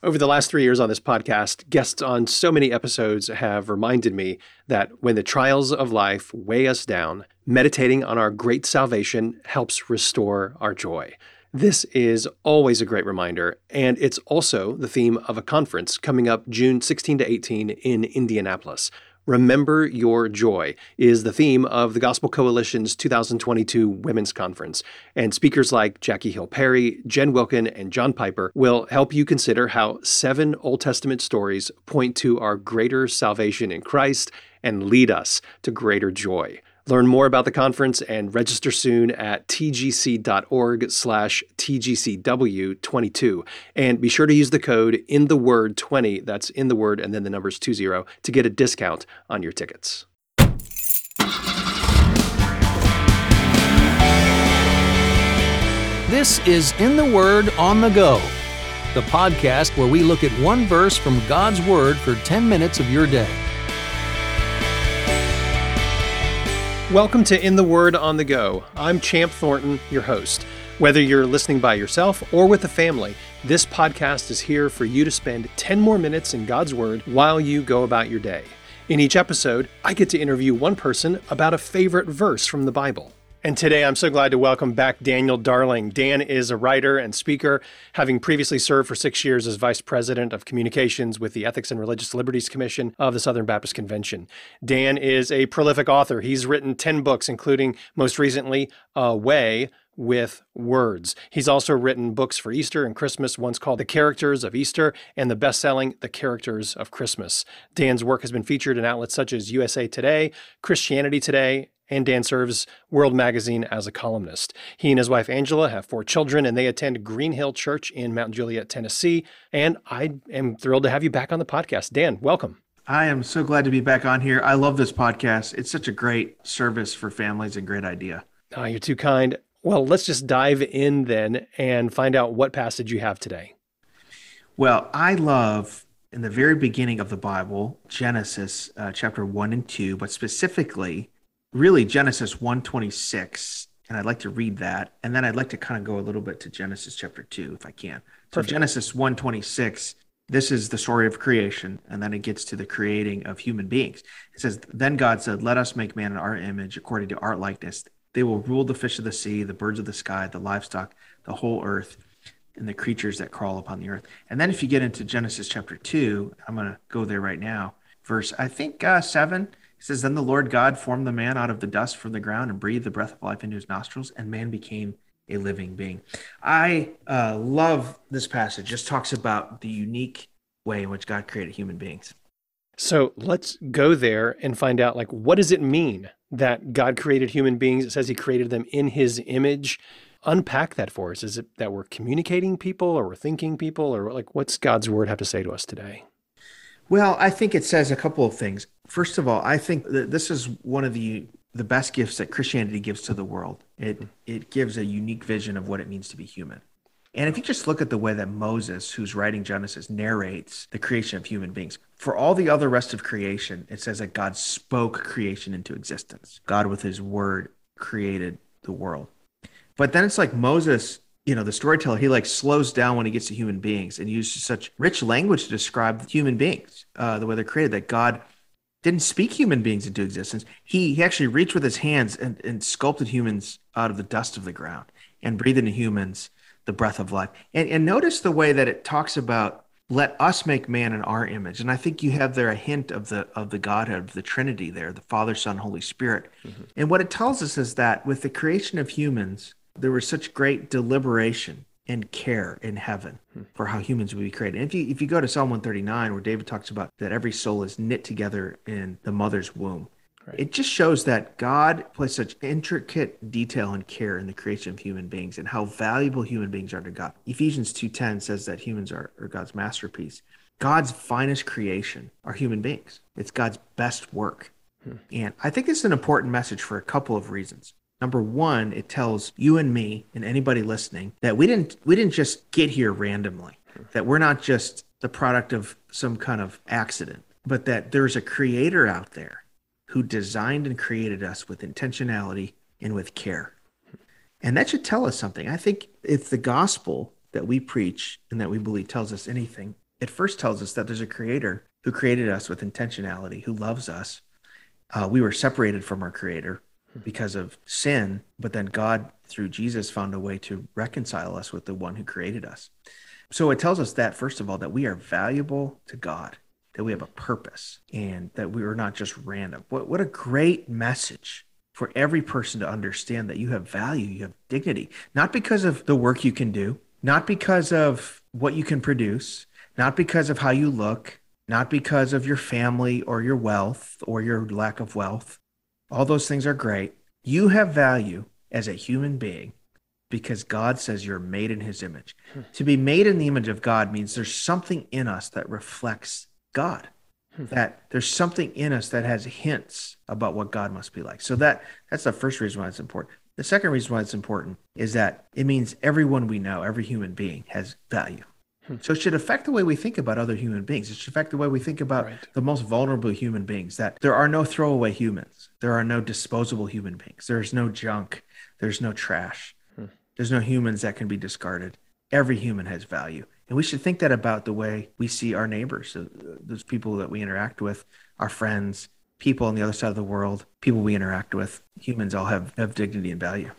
Over the last three years on this podcast, guests on so many episodes have reminded me that when the trials of life weigh us down, meditating on our great salvation helps restore our joy. This is always a great reminder, and it's also the theme of a conference coming up June 16 to 18 in Indianapolis. Remember Your Joy is the theme of the Gospel Coalition's 2022 Women's Conference. And speakers like Jackie Hill Perry, Jen Wilkin, and John Piper will help you consider how seven Old Testament stories point to our greater salvation in Christ and lead us to greater joy. Learn more about the conference and register soon at tgc.org slash tgcw22. And be sure to use the code in the word 20, that's in the word and then the numbers 20, to get a discount on your tickets. This is In the Word on the Go, the podcast where we look at one verse from God's Word for 10 minutes of your day. Welcome to In the Word on the Go. I'm Champ Thornton, your host. Whether you're listening by yourself or with a family, this podcast is here for you to spend 10 more minutes in God's Word while you go about your day. In each episode, I get to interview one person about a favorite verse from the Bible. And today I'm so glad to welcome back Daniel Darling. Dan is a writer and speaker, having previously served for six years as Vice President of Communications with the Ethics and Religious Liberties Commission of the Southern Baptist Convention. Dan is a prolific author. He's written 10 books, including most recently, A Way with Words. He's also written books for Easter and Christmas, one's called The Characters of Easter and the best selling The Characters of Christmas. Dan's work has been featured in outlets such as USA Today, Christianity Today, and Dan serves World Magazine as a columnist. He and his wife Angela have four children, and they attend Green Hill Church in Mount Juliet, Tennessee. And I am thrilled to have you back on the podcast. Dan, welcome. I am so glad to be back on here. I love this podcast. It's such a great service for families and great idea. Oh, you're too kind. Well, let's just dive in then and find out what passage you have today. Well, I love in the very beginning of the Bible, Genesis uh, chapter 1 and 2, but specifically really Genesis 126, and I'd like to read that. And then I'd like to kind of go a little bit to Genesis chapter 2, if I can. So Perfect. Genesis 126, this is the story of creation, and then it gets to the creating of human beings. It says, Then God said, Let us make man in our image, according to our likeness. They will rule the fish of the sea, the birds of the sky, the livestock, the whole earth, and the creatures that crawl upon the earth. And then if you get into Genesis chapter 2, I'm going to go there right now. Verse, I think uh, 7 he says, Then the Lord God formed the man out of the dust from the ground and breathed the breath of life into his nostrils, and man became a living being. I uh, love this passage. Just talks about the unique way in which God created human beings. So let's go there and find out like what does it mean that God created human beings? It says he created them in his image. Unpack that for us. Is it that we're communicating people or we're thinking people or like what's God's word have to say to us today? Well, I think it says a couple of things. First of all, I think that this is one of the the best gifts that Christianity gives to the world. It it gives a unique vision of what it means to be human. And if you just look at the way that Moses, who's writing Genesis, narrates the creation of human beings, for all the other rest of creation, it says that God spoke creation into existence. God, with his word, created the world. But then it's like Moses you know the storyteller he like slows down when he gets to human beings and uses such rich language to describe human beings uh, the way they're created that god didn't speak human beings into existence. He, he actually reached with his hands and, and sculpted humans out of the dust of the ground and breathed into humans the breath of life. And, and notice the way that it talks about let us make man in our image. And i think you have there a hint of the of the godhead of the trinity there the father son holy spirit. Mm-hmm. and what it tells us is that with the creation of humans there was such great deliberation and care in heaven hmm. for how humans would be created. And if you if you go to Psalm 139, where David talks about that every soul is knit together in the mother's womb, right. it just shows that God placed such intricate detail and care in the creation of human beings and how valuable human beings are to God. Ephesians 2:10 says that humans are, are God's masterpiece. God's finest creation are human beings. It's God's best work. Hmm. And I think this is an important message for a couple of reasons. Number one, it tells you and me and anybody listening that we didn't we didn't just get here randomly. That we're not just the product of some kind of accident, but that there's a creator out there who designed and created us with intentionality and with care. And that should tell us something. I think if the gospel that we preach and that we believe tells us anything, it first tells us that there's a creator who created us with intentionality, who loves us. Uh, we were separated from our creator because of sin, but then God, through Jesus, found a way to reconcile us with the one who created us. So it tells us that, first of all, that we are valuable to God, that we have a purpose, and that we are not just random. What, what a great message for every person to understand that you have value, you have dignity, not because of the work you can do, not because of what you can produce, not because of how you look, not because of your family or your wealth or your lack of wealth. All those things are great. You have value as a human being because God says you're made in his image. Hmm. To be made in the image of God means there's something in us that reflects God. Hmm. That there's something in us that has hints about what God must be like. So that that's the first reason why it's important. The second reason why it's important is that it means everyone we know, every human being has value. Hmm. So it should affect the way we think about other human beings. It should affect the way we think about right. the most vulnerable human beings. That there are no throwaway humans. There are no disposable human beings. There's no junk. There's no trash. Hmm. There's no humans that can be discarded. Every human has value. And we should think that about the way we see our neighbors, uh, those people that we interact with, our friends, people on the other side of the world, people we interact with. Humans all have, have dignity and value.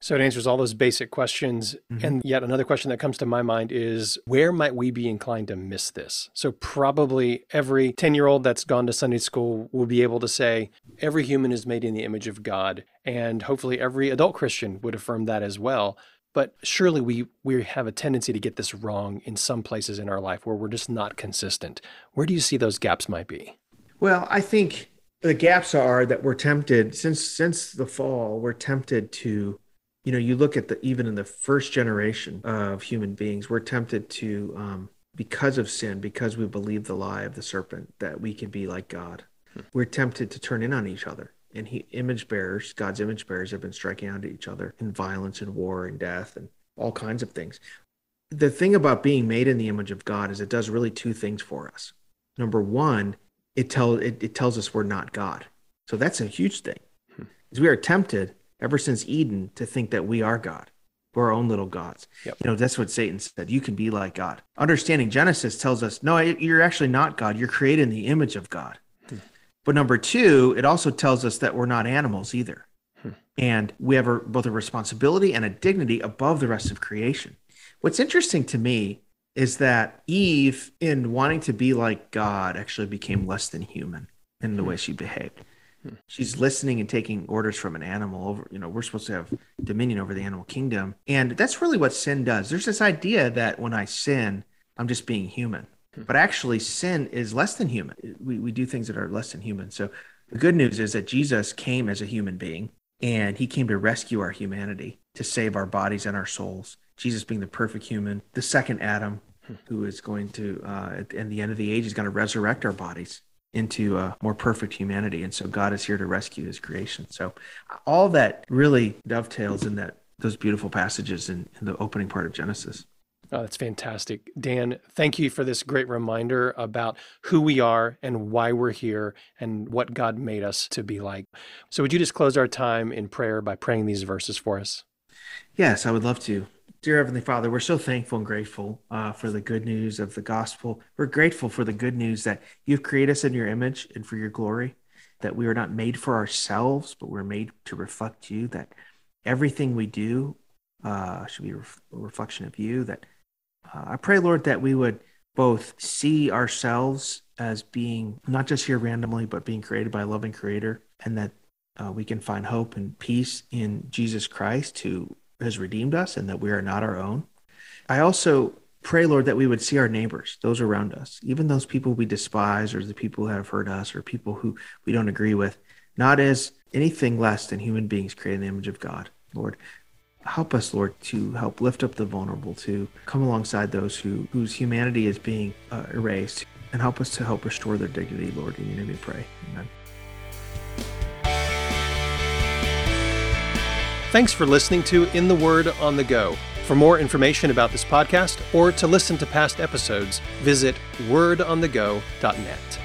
So it answers all those basic questions. Mm-hmm. And yet another question that comes to my mind is where might we be inclined to miss this? So probably every 10 year old that's gone to Sunday school will be able to say, every human is made in the image of God. And hopefully every adult Christian would affirm that as well. But surely we, we have a tendency to get this wrong in some places in our life where we're just not consistent. Where do you see those gaps might be? Well, I think the gaps are that we're tempted since since the fall, we're tempted to you know, you look at the even in the first generation of human beings, we're tempted to, um, because of sin, because we believe the lie of the serpent, that we can be like God. Hmm. We're tempted to turn in on each other. And he, image bearers, God's image bearers, have been striking out at each other in violence and war and death and all kinds of things. The thing about being made in the image of God is it does really two things for us. Number one, it tells it, it tells us we're not God. So that's a huge thing. Hmm. Is we are tempted ever since Eden to think that we are God. We're our own little gods. Yep. You know, that's what Satan said. You can be like God. Understanding Genesis tells us, no, you're actually not God. You're created in the image of God. Hmm. But number two, it also tells us that we're not animals either. Hmm. And we have a, both a responsibility and a dignity above the rest of creation. What's interesting to me is that Eve, in wanting to be like God, actually became less than human in the hmm. way she behaved. She's listening and taking orders from an animal over, you know, we're supposed to have dominion over the animal kingdom. And that's really what sin does. There's this idea that when I sin, I'm just being human. Hmm. But actually, sin is less than human. We, we do things that are less than human. So the good news is that Jesus came as a human being and he came to rescue our humanity, to save our bodies and our souls. Jesus being the perfect human, the second Adam, hmm. who is going to, uh, at the end of the age, is going to resurrect our bodies into a more perfect humanity. And so God is here to rescue his creation. So all that really dovetails in that those beautiful passages in, in the opening part of Genesis. Oh, that's fantastic. Dan, thank you for this great reminder about who we are and why we're here and what God made us to be like. So, would you just close our time in prayer by praying these verses for us? Yes, I would love to. Dear Heavenly Father, we're so thankful and grateful uh, for the good news of the gospel. We're grateful for the good news that you've created us in your image and for your glory, that we are not made for ourselves, but we're made to reflect you, that everything we do uh, should be a reflection of you. That uh, I pray, Lord, that we would both see ourselves as being not just here randomly, but being created by a loving creator, and that uh, we can find hope and peace in Jesus Christ, who has redeemed us and that we are not our own. I also pray, Lord, that we would see our neighbors, those around us, even those people we despise or the people who have hurt us or people who we don't agree with, not as anything less than human beings created in the image of God. Lord, help us, Lord, to help lift up the vulnerable, to come alongside those who whose humanity is being uh, erased, and help us to help restore their dignity, Lord. In your name we pray. Thanks for listening to In the Word on the Go. For more information about this podcast or to listen to past episodes, visit wordonthego.net.